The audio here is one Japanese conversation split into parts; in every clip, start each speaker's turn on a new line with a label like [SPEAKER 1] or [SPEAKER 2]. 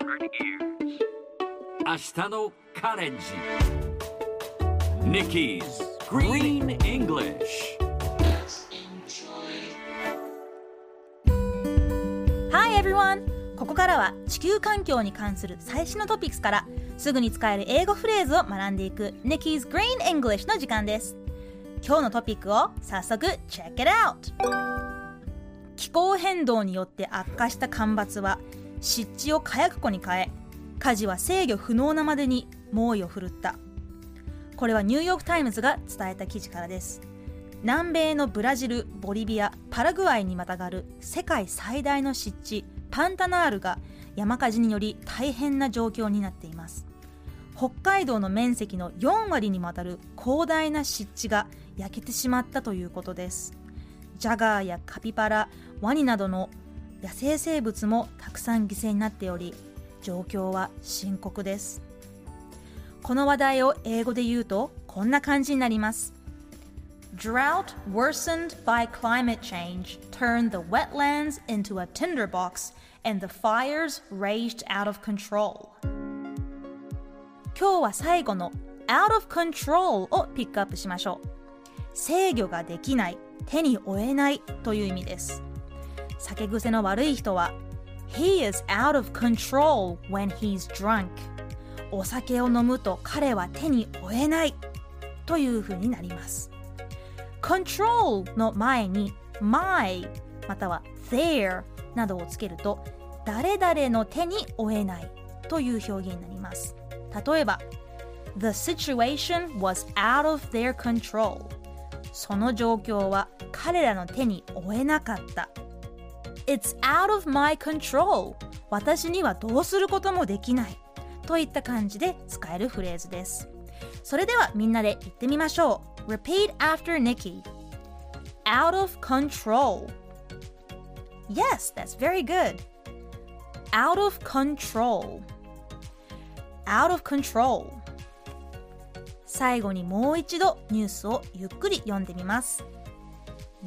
[SPEAKER 1] 明日のカレンジ Nikki's Green English
[SPEAKER 2] Hi everyone! ここからは地球環境に関する最新のトピックスからすぐに使える英語フレーズを学んでいく Nikki's Green English の時間です今日のトピックを早速 Check it out! 気候変動によって悪化した干ばつは湿地を火薬庫に変え火事は制御不能なまでに猛威を振るった。これはニューヨーク・タイムズが伝えた記事からです。南米のブラジルボリビアパラグアイにまたがる世界最大の湿地パンタナールが山火事により大変な状況になっています。北海道の面積の4割にもわたる広大な湿地が焼けてしまったということです。ジャガーやカピバラワニなどの野生生物もたくさん犠牲になっており状況は深刻ですこの話題を英語で言うとこんな感じになります Drought worsened by climate change turned the wetlands into a tinderbox and the fires raged out of control 今日は最後の out of control をピックアップしましょう制御ができない手に負えないという意味です酒癖の悪い人は He is out of control when he's drunk. お酒を飲むと彼は手に負えない。というふうになります。control の前に my または their などをつけると誰々の手に負えない。という表現になります。例えば The situation was out of their control. その状況は彼らの手に負えなかった。It's out of my control 私にはどうすることもできないといった感じで使えるフレーズですそれではみんなで言ってみましょう Repeat after Nikki Out of control Yes, that's very good Out of control Out of control 最後にもう一度ニュースをゆっくり読んでみます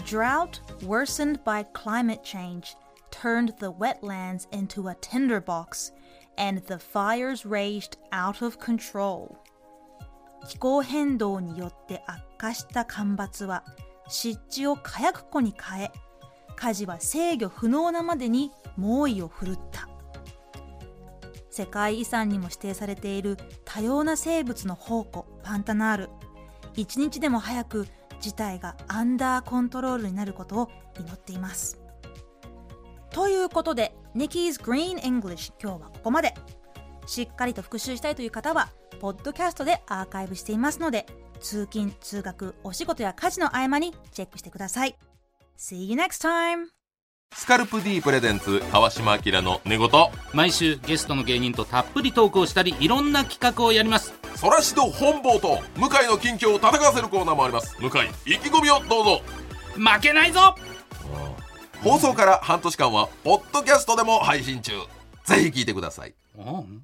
[SPEAKER 2] Drought worsened by climate change turned the wetlands into a tinderbox and the fires raged out of control 気候変動によって悪化した干ばつは湿地を火薬庫に変え火事は制御不能なまでに猛威を振るった世界遺産にも指定されている多様な生物の宝庫パンタナール一日でも早く事態がアンダーコントロールになることを祈っています。ということで Nikki's Green English 今日はここまで。しっかりと復習したいという方はポッドキャストでアーカイブしていますので通勤通学お仕事や家事の合間にチェックしてください。See you next time!
[SPEAKER 3] スカルプ D プレゼンツ川島明の寝言。
[SPEAKER 4] 毎週ゲストの芸人とたっぷりトークをしたりいろんな企画をやります
[SPEAKER 3] そらしど本坊と向井の近況を戦わせるコーナーもあります。向井意気込みをどうぞ。
[SPEAKER 4] 負けないぞ。
[SPEAKER 3] 放送から半年間はポッドキャストでも配信中。ぜひ聞いてください。
[SPEAKER 4] うん